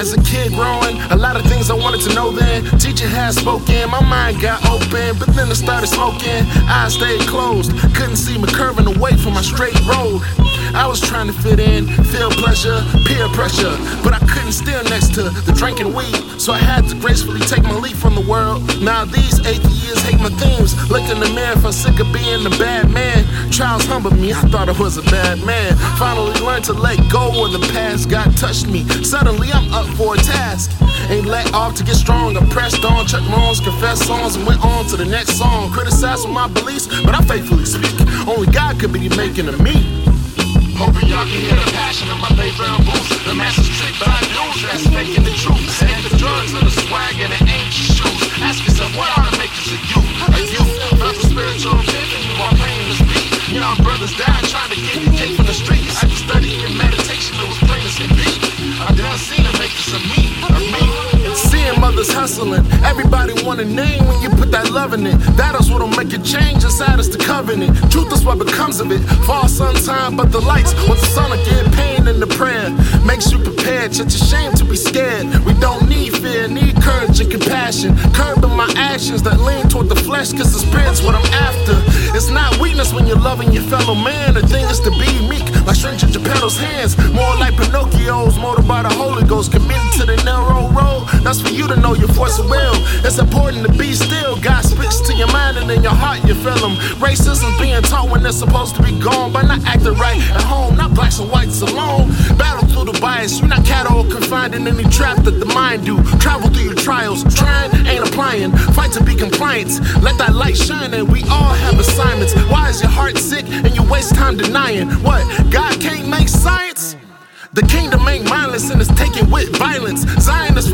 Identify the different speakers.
Speaker 1: As a kid growing, a lot of things I wanted to know then. Teacher had spoken, my mind got open, but then I started smoking. Eyes stayed closed, couldn't see me curving away from my straight road. I was trying to fit in, feel pleasure, peer pressure, but I couldn't stand next to the drinking weed, so I had to gracefully take my leave from the world. Now these eight years hate my themes. Look in the mirror, I'm sick of being a bad man. Trials humbled me, I thought I was a bad man. Finally learned to let go of the past, God touched me. Suddenly I'm up for a task. Ain't let off to get strong, I pressed on, checked wrongs, confessed songs, and went on to the next song. Criticized my beliefs, but I faithfully speak. Only God could be making of me. Hoping y'all can hear the passion of my brown boots. The masses Brothers dying trying to get cake from the streets. I studied in meditation, it was plain as can be. I done hustling, everybody want a name when you put that love in it. That is what'll make it change inside us the covenant. Truth is what becomes of it. Fall sometime, but the lights, once the sun get pain in the prayer. Makes you prepared, such a shame to be scared. We don't need fear, need courage and compassion. Curbing my actions that lean toward the flesh, cause the spirit's what I'm after. It's not weakness when you're loving your fellow man. The thing is to be meek, like stranger Geppetto's hands. More like Pinocchio's, molded by the Holy Ghost, committed to the narrow That's for you to know your force of will. It's important to be still. God speaks to your mind and in your heart you feel him. Racism being taught when they're supposed to be gone, by not acting right at home, not blacks and whites alone. Battle through the bias, you're not cattle confined in any trap that the mind do. Travel through your trials, trying ain't applying. Fight to be compliant. Let that light shine, and we all have assignments. Why is your heart sick and you waste time denying? What? God can't make science? The kingdom ain't mindless and it's taken with violence. Zionists